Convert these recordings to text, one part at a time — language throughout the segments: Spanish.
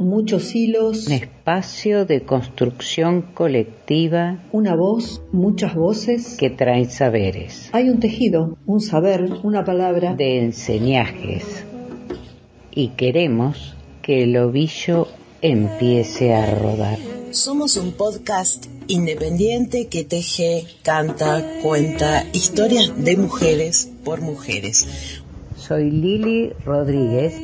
muchos hilos. Un espacio de construcción colectiva. Una voz, muchas voces. Que traen saberes. Hay un tejido, un saber, una palabra. De enseñajes. Y queremos que el ovillo empiece a rodar. Somos un podcast independiente que teje, canta, cuenta historias de mujeres por mujeres. Soy Lili Rodríguez.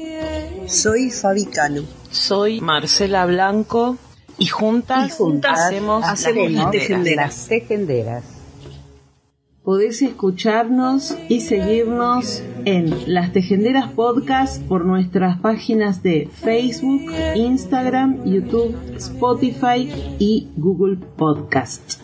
Soy Fabi Cano. Soy Marcela Blanco y juntas, hacemos, las tejenderas. Podés escucharnos y seguirnos en Las Tejenderas Podcast por nuestras páginas de Facebook, Instagram, YouTube, Spotify y Google Podcast.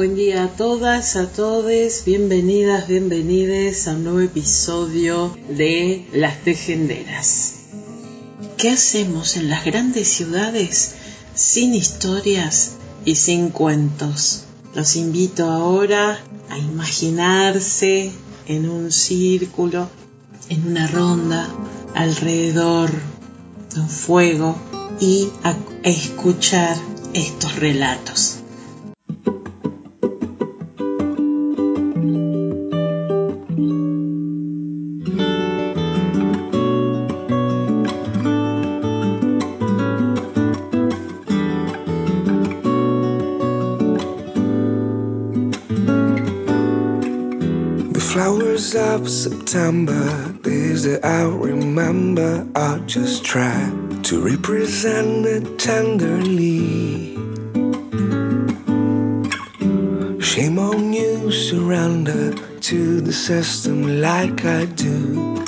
Buen día a todas, a todos, bienvenidas, bienvenides a un nuevo episodio de Las Tejenderas. ¿Qué hacemos en las grandes ciudades sin historias y sin cuentos? Los invito ahora a imaginarse en un círculo, en una ronda, alrededor de un fuego y a escuchar estos relatos. Of September, days that I remember, I'll just try to represent it tenderly. Shame on you, surrender to the system like I do.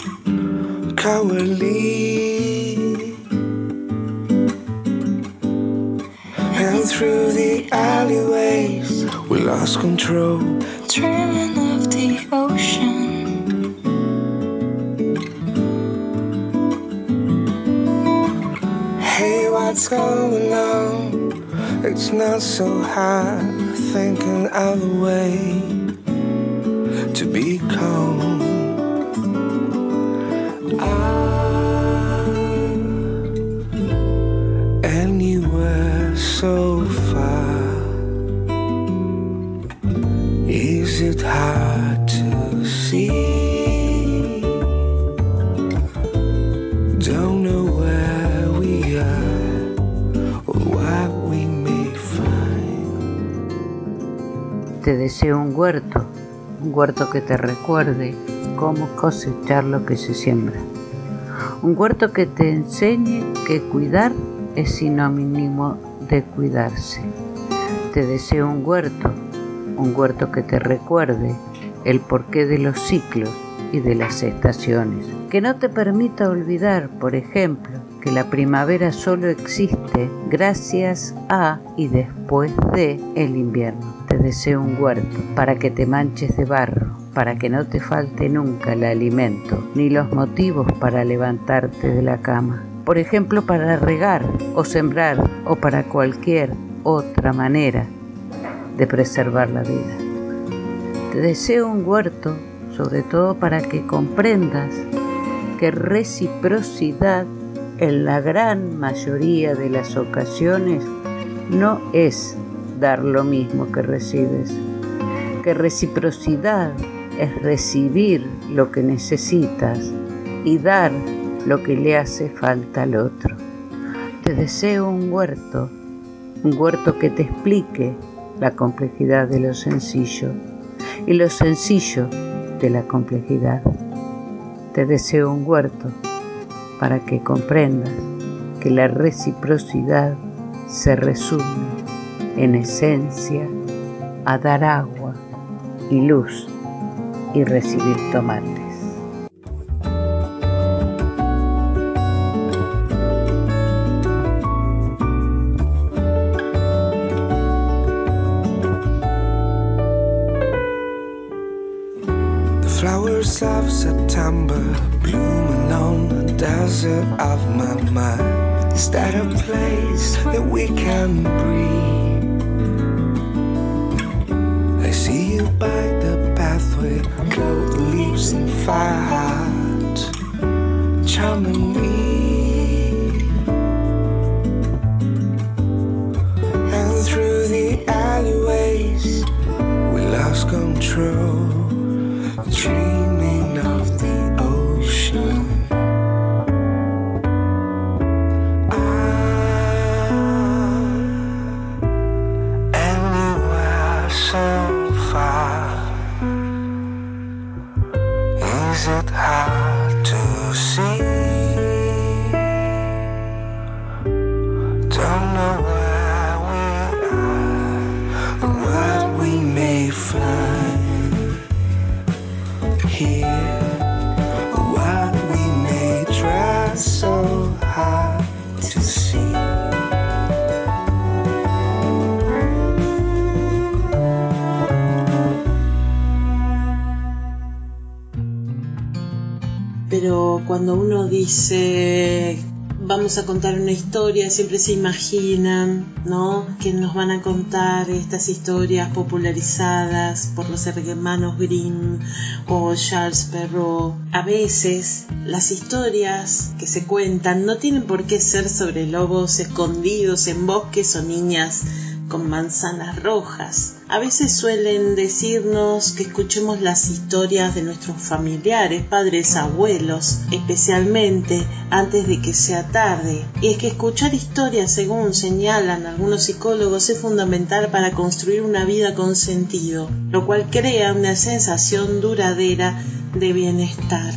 Cowardly. And through the alleyways, we lost control. so alone. It's not so hard thinking of the way. Deseo un huerto, un huerto que te recuerde cómo cosechar lo que se siembra. Un huerto que te enseñe que cuidar es sinónimo de cuidarse. Te deseo un huerto, un huerto que te recuerde el porqué de los ciclos y de las estaciones. Que no te permita olvidar, por ejemplo, que la primavera solo existe gracias a y después de el invierno deseo un huerto, para que te manches de barro, para que no te falte nunca el alimento, ni los motivos para levantarte de la cama. Por ejemplo, para regar o sembrar o para cualquier otra manera de preservar la vida. Te deseo un huerto, sobre todo para que comprendas que reciprocidad en la gran mayoría de las ocasiones no es dar lo mismo que recibes, que reciprocidad es recibir lo que necesitas y dar lo que le hace falta al otro. Te deseo un huerto, un huerto que te explique la complejidad de lo sencillo y lo sencillo de la complejidad. Te deseo un huerto para que comprendas que la reciprocidad se resume en esencia a dar agua y luz y recibir tomates. come and meet. Cuando uno dice vamos a contar una historia, siempre se imaginan, ¿no? Que nos van a contar estas historias popularizadas por los hermanos Grimm o Charles Perrault. A veces las historias que se cuentan no tienen por qué ser sobre lobos escondidos en bosques o niñas con manzanas rojas. A veces suelen decirnos que escuchemos las historias de nuestros familiares, padres, abuelos, especialmente antes de que sea tarde. Y es que escuchar historias, según señalan algunos psicólogos, es fundamental para construir una vida con sentido, lo cual crea una sensación duradera de bienestar.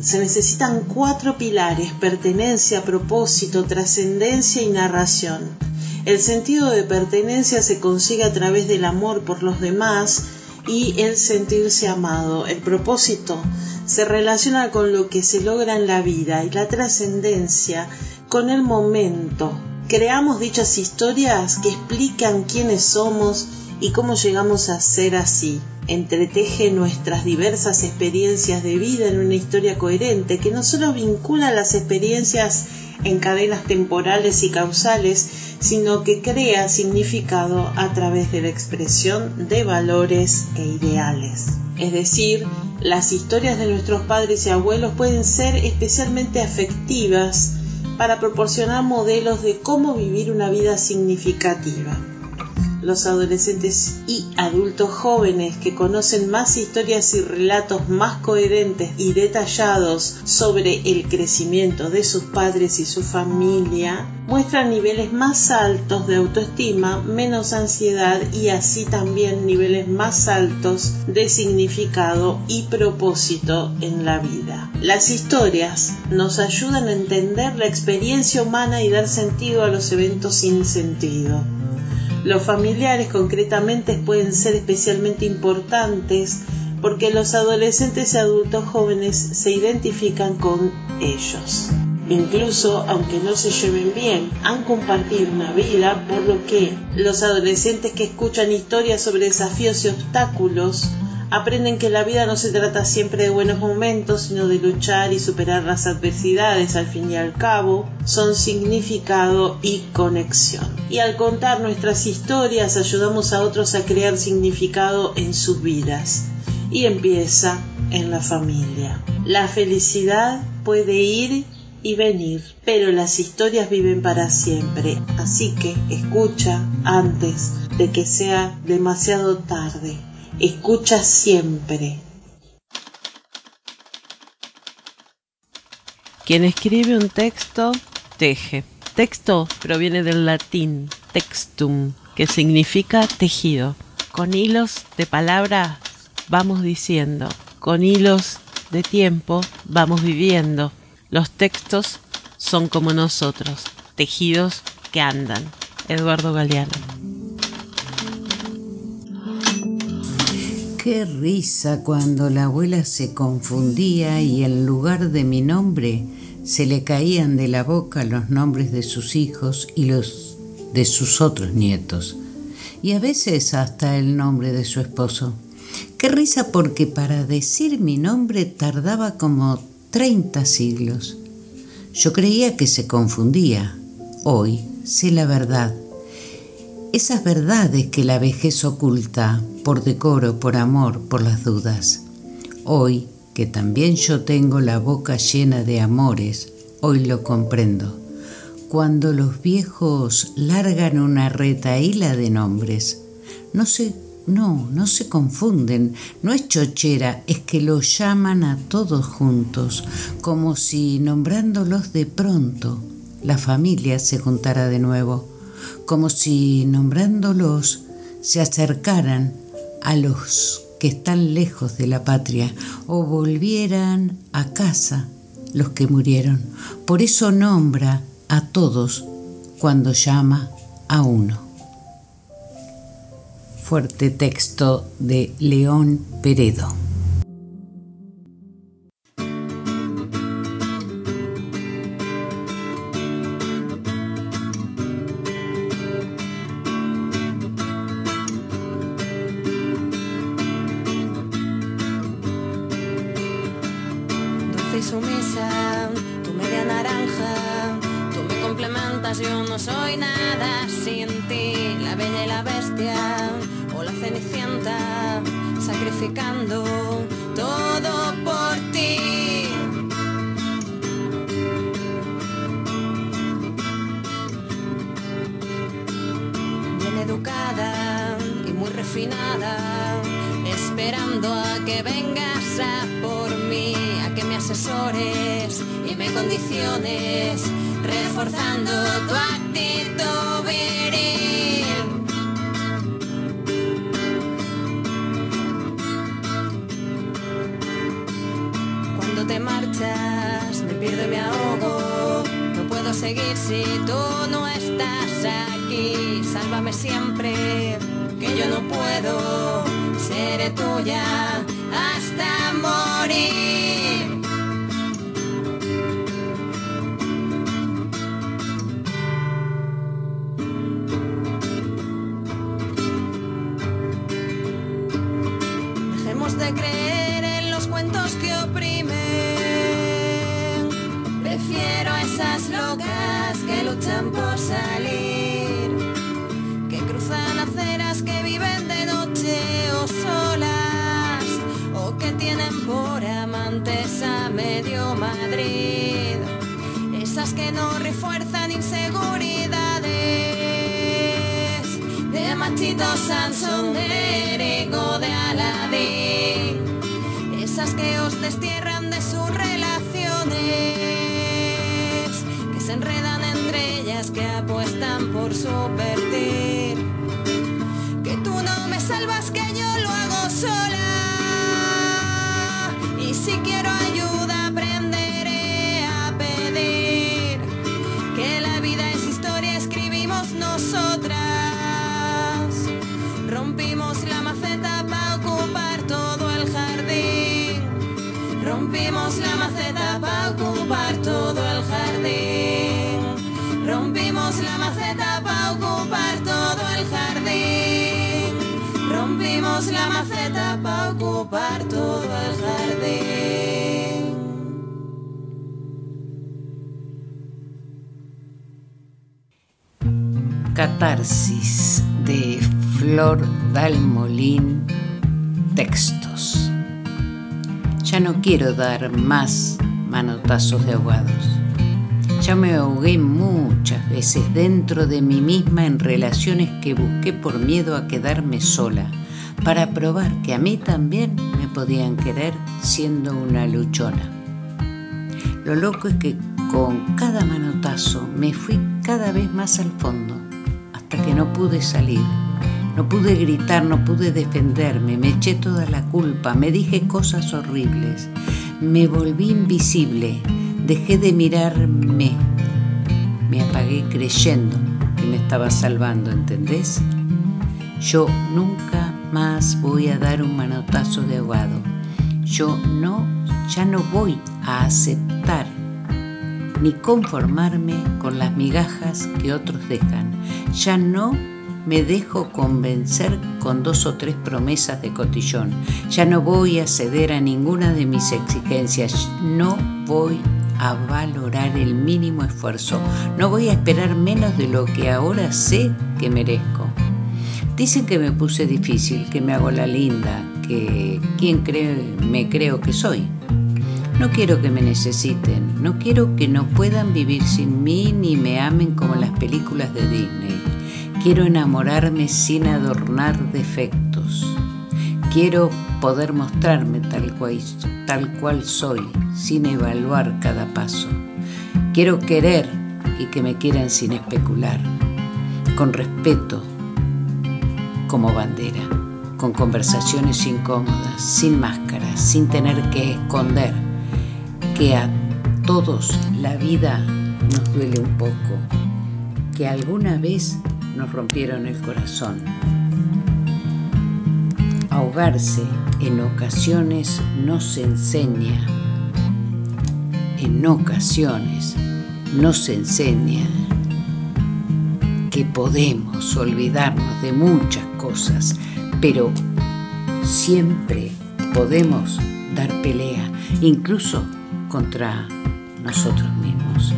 Se necesitan cuatro pilares, pertenencia, propósito, trascendencia y narración. El sentido de pertenencia se consigue a través del amor por los demás y el sentirse amado. El propósito se relaciona con lo que se logra en la vida y la trascendencia con el momento. Creamos dichas historias que explican quiénes somos y cómo llegamos a ser así. Entreteje nuestras diversas experiencias de vida en una historia coherente que no solo vincula las experiencias en cadenas temporales y causales, sino que crea significado a través de la expresión de valores e ideales. Es decir, las historias de nuestros padres y abuelos pueden ser especialmente afectivas para proporcionar modelos de cómo vivir una vida significativa los adolescentes y adultos jóvenes que conocen más historias y relatos más coherentes y detallados sobre el crecimiento de sus padres y su familia muestran niveles más altos de autoestima, menos ansiedad y así también niveles más altos de significado y propósito en la vida. Las historias nos ayudan a entender la experiencia humana y dar sentido a los eventos sin sentido. Los familiares concretamente pueden ser especialmente importantes porque los adolescentes y adultos jóvenes se identifican con ellos. Incluso aunque no se lleven bien, han compartido una vida, por lo que los adolescentes que escuchan historias sobre desafíos y obstáculos aprenden que la vida no se trata siempre de buenos momentos, sino de luchar y superar las adversidades. Al fin y al cabo, son significado y conexión. Y al contar nuestras historias, ayudamos a otros a crear significado en sus vidas. Y empieza en la familia. La felicidad puede ir y venir, pero las historias viven para siempre. Así que escucha antes de que sea demasiado tarde. Escucha siempre. Quien escribe un texto, teje. Texto proviene del latín textum, que significa tejido. Con hilos de palabras vamos diciendo, con hilos de tiempo vamos viviendo. Los textos son como nosotros, tejidos que andan. Eduardo Galeano. Qué risa cuando la abuela se confundía y en lugar de mi nombre se le caían de la boca los nombres de sus hijos y los de sus otros nietos, y a veces hasta el nombre de su esposo. Qué risa porque para decir mi nombre tardaba como 30 siglos. Yo creía que se confundía. Hoy sé la verdad. Esas verdades que la vejez oculta por decoro, por amor, por las dudas. Hoy, que también yo tengo la boca llena de amores, hoy lo comprendo. Cuando los viejos largan una retaíla de nombres, no sé no, no se confunden, no es chochera, es que los llaman a todos juntos, como si nombrándolos de pronto la familia se juntara de nuevo, como si nombrándolos se acercaran a los que están lejos de la patria o volvieran a casa los que murieron. Por eso nombra a todos cuando llama a uno. Fuerte texto de León Peredo. Tú me complementas, yo no soy nada sin ti. La bella y la bestia o la cenicienta, sacrificando todo por ti. Bien educada y muy refinada, esperando a que vengas a por mí asesores y me condiciones, reforzando tu actitud viril. Cuando te marchas, me pierdo y me ahogo. No puedo seguir si tú no estás aquí. Sálvame siempre, que yo no puedo. Seré tuya no refuerzan inseguridades. De machito Sansón, de de Aladín, esas que os destierran de sus relaciones, que se enredan entre ellas, que apuestan por su perdón. Catarsis de Flor Dalmolín Textos. Ya no quiero dar más manotazos de ahogados. Ya me ahogué muchas veces dentro de mí misma en relaciones que busqué por miedo a quedarme sola, para probar que a mí también me podían querer siendo una luchona. Lo loco es que con cada manotazo me fui cada vez más al fondo, hasta que no pude salir. No pude gritar, no pude defenderme, me eché toda la culpa, me dije cosas horribles, me volví invisible, dejé de mirarme, me apagué creyendo que me estaba salvando, ¿entendés? Yo nunca más voy a dar un manotazo de ahogado. Yo no, ya no voy a aceptar ni conformarme con las migajas que otros dejan. Ya no me dejo convencer con dos o tres promesas de cotillón. Ya no voy a ceder a ninguna de mis exigencias. No voy a valorar el mínimo esfuerzo. No voy a esperar menos de lo que ahora sé que merezco. Dicen que me puse difícil, que me hago la linda, que quién cree, me creo que soy. No quiero que me necesiten, no quiero que no puedan vivir sin mí ni me amen como las películas de Disney. Quiero enamorarme sin adornar defectos Quiero poder mostrarme tal cual, tal cual soy, sin evaluar cada paso. Quiero querer y que me quieran sin especular, con respeto como bandera, con conversaciones incómodas, sin máscaras, sin tener que esconder que a todos la vida nos duele un poco, que alguna vez nos rompieron el corazón. Ahogarse en ocasiones nos enseña, en ocasiones nos enseña que podemos olvidarnos de muchas cosas, pero siempre podemos dar pelea, incluso contra nosotros mismos.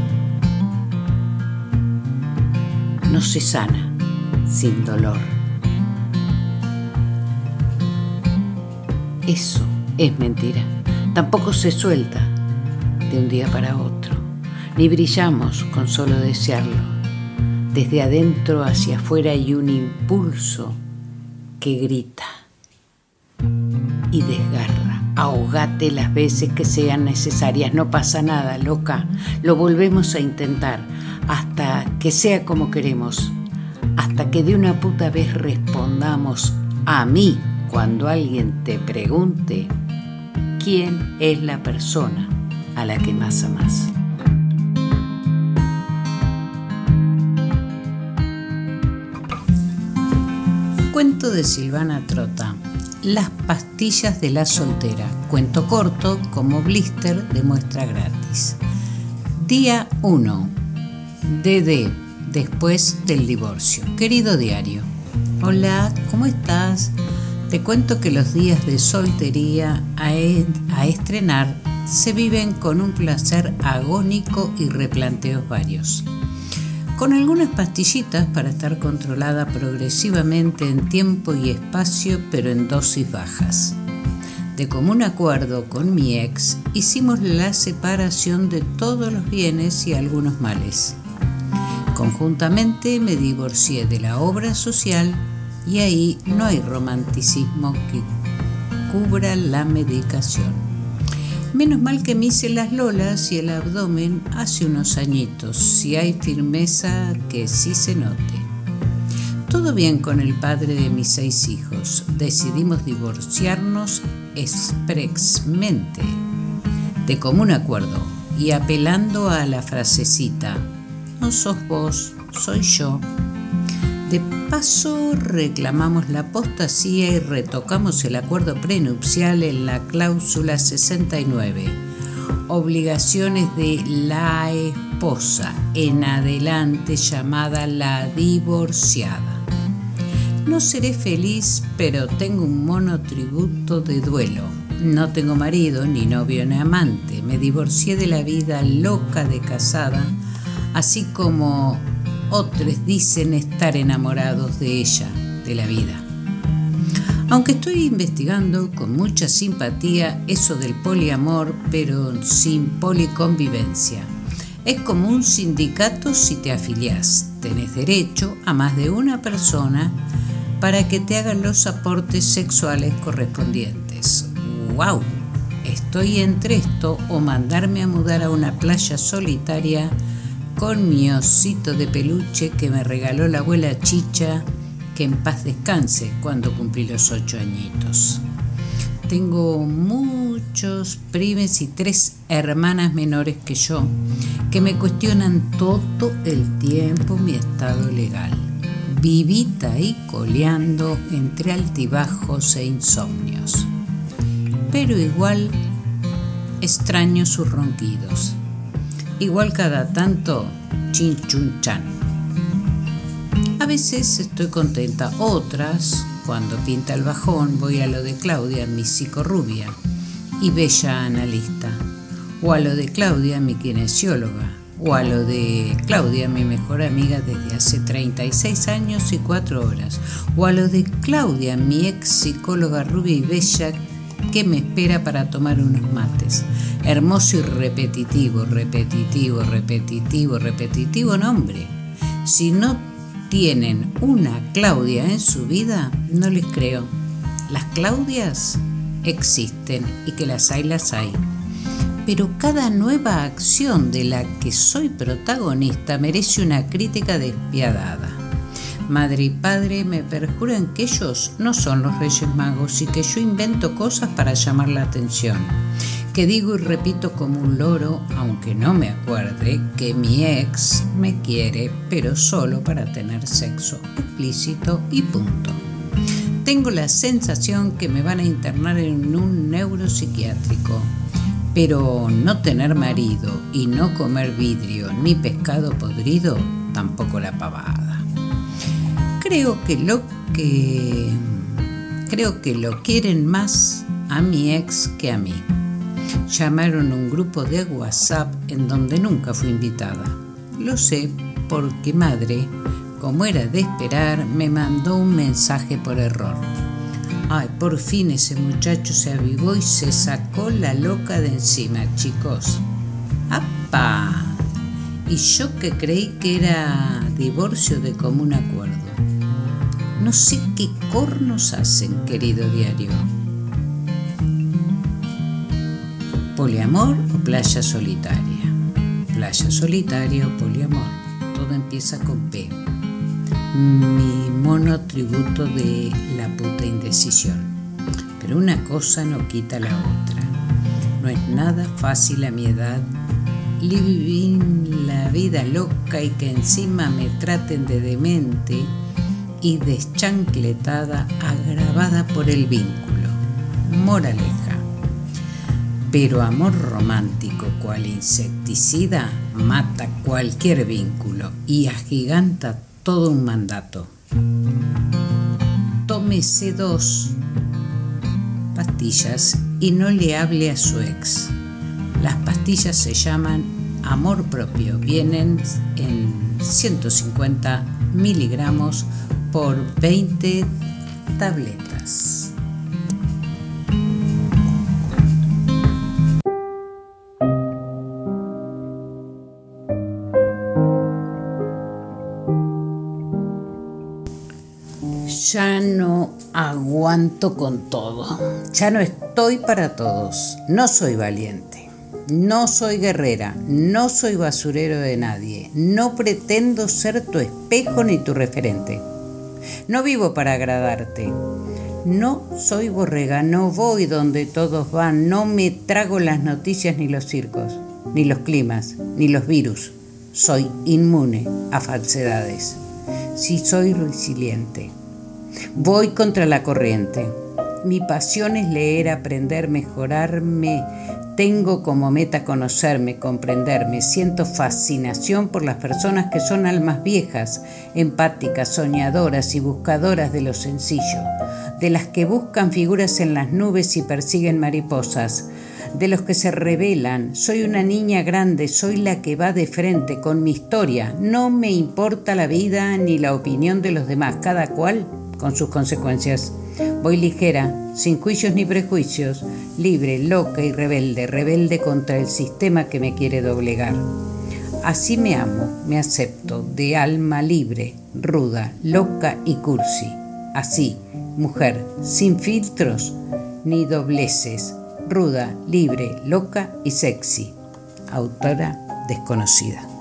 No se sana sin dolor. Eso es mentira. Tampoco se suelta de un día para otro, ni brillamos con solo desearlo. Desde adentro hacia afuera hay un impulso que grita y desgarra. Ahogate las veces que sean necesarias, no pasa nada, loca. Lo volvemos a intentar hasta que sea como queremos, hasta que de una puta vez respondamos a mí cuando alguien te pregunte quién es la persona a la que más amas. Cuento de Silvana Trota. Las pastillas de la soltera. Cuento corto como blister de muestra gratis. Día 1. DD. Después del divorcio. Querido diario. Hola, ¿cómo estás? Te cuento que los días de soltería a, a estrenar se viven con un placer agónico y replanteos varios. Con algunas pastillitas para estar controlada progresivamente en tiempo y espacio, pero en dosis bajas. De común acuerdo con mi ex, hicimos la separación de todos los bienes y algunos males. Conjuntamente me divorcié de la obra social y ahí no hay romanticismo que cubra la medicación. Menos mal que me hice las lolas y el abdomen hace unos añitos, si hay firmeza que sí se note. Todo bien con el padre de mis seis hijos. Decidimos divorciarnos expresamente, de común acuerdo, y apelando a la frasecita, no sos vos, soy yo. De paso reclamamos la apostasía y retocamos el acuerdo prenupcial en la cláusula 69. Obligaciones de la esposa en adelante llamada la divorciada. No seré feliz, pero tengo un monotributo de duelo. No tengo marido, ni novio, ni amante. Me divorcié de la vida loca de casada, así como otros dicen estar enamorados de ella, de la vida. Aunque estoy investigando con mucha simpatía eso del poliamor, pero sin policonvivencia. Es como un sindicato si te afilias. Tenés derecho a más de una persona para que te hagan los aportes sexuales correspondientes. ¡Wow! Estoy entre esto o mandarme a mudar a una playa solitaria con mi osito de peluche que me regaló la abuela Chicha, que en paz descanse cuando cumplí los ocho añitos. Tengo muchos primes y tres hermanas menores que yo que me cuestionan todo el tiempo mi estado legal. Vivita y coleando entre altibajos e insomnios. Pero igual extraño sus ronquidos igual cada tanto chin chun chan. A veces estoy contenta, otras, cuando pinta el bajón, voy a lo de Claudia, mi psicorrubia y bella analista, o a lo de Claudia, mi kinesióloga, o a lo de Claudia, mi mejor amiga desde hace 36 años y 4 horas, o a lo de Claudia, mi ex psicóloga rubia y bella que me espera para tomar unos mates. Hermoso y repetitivo, repetitivo, repetitivo, repetitivo nombre. Si no tienen una Claudia en su vida, no les creo. las Claudias existen y que las hay, las hay. Pero cada nueva acción de la que soy protagonista merece una crítica despiadada. Madre y padre me perjuran que ellos no son los Reyes Magos y que yo invento cosas para llamar la atención. Que digo y repito como un loro, aunque no me acuerde, que mi ex me quiere, pero solo para tener sexo explícito y punto. Tengo la sensación que me van a internar en un neuropsiquiátrico, pero no tener marido y no comer vidrio ni pescado podrido, tampoco la pavada. Creo que lo que creo que lo quieren más a mi ex que a mí. Llamaron un grupo de WhatsApp en donde nunca fui invitada. Lo sé porque madre como era de esperar, me mandó un mensaje por error. Ay, por fin ese muchacho se avivó y se sacó la loca de encima, chicos. ¡Apa! Y yo que creí que era divorcio de común acuerdo. No sé qué cornos hacen, querido diario. ¿Poliamor o playa solitaria? Playa solitaria o poliamor. Todo empieza con P mi monotributo de la puta indecisión. Pero una cosa no quita la otra. No es nada fácil a mi edad vivir la vida loca y que encima me traten de demente y deschancletada agravada por el vínculo. Moraleja. Pero amor romántico cual insecticida mata cualquier vínculo y agiganta todo un mandato. Tómese dos pastillas y no le hable a su ex. Las pastillas se llaman amor propio, vienen en 150 miligramos por 20 tabletas. Ya no aguanto con todo. Ya no estoy para todos. No soy valiente. No soy guerrera. No soy basurero de nadie. No pretendo ser tu espejo ni tu referente. No vivo para agradarte. No soy borrega. No voy donde todos van. No me trago las noticias ni los circos. Ni los climas. Ni los virus. Soy inmune a falsedades. Si soy resiliente. Voy contra la corriente. Mi pasión es leer, aprender, mejorarme. Tengo como meta conocerme, comprenderme. Siento fascinación por las personas que son almas viejas, empáticas, soñadoras y buscadoras de lo sencillo, de las que buscan figuras en las nubes y persiguen mariposas, de los que se revelan. Soy una niña grande, soy la que va de frente con mi historia. No me importa la vida ni la opinión de los demás, cada cual con sus consecuencias. Voy ligera, sin juicios ni prejuicios, libre, loca y rebelde, rebelde contra el sistema que me quiere doblegar. Así me amo, me acepto, de alma libre, ruda, loca y cursi. Así, mujer, sin filtros ni dobleces, ruda, libre, loca y sexy. Autora desconocida.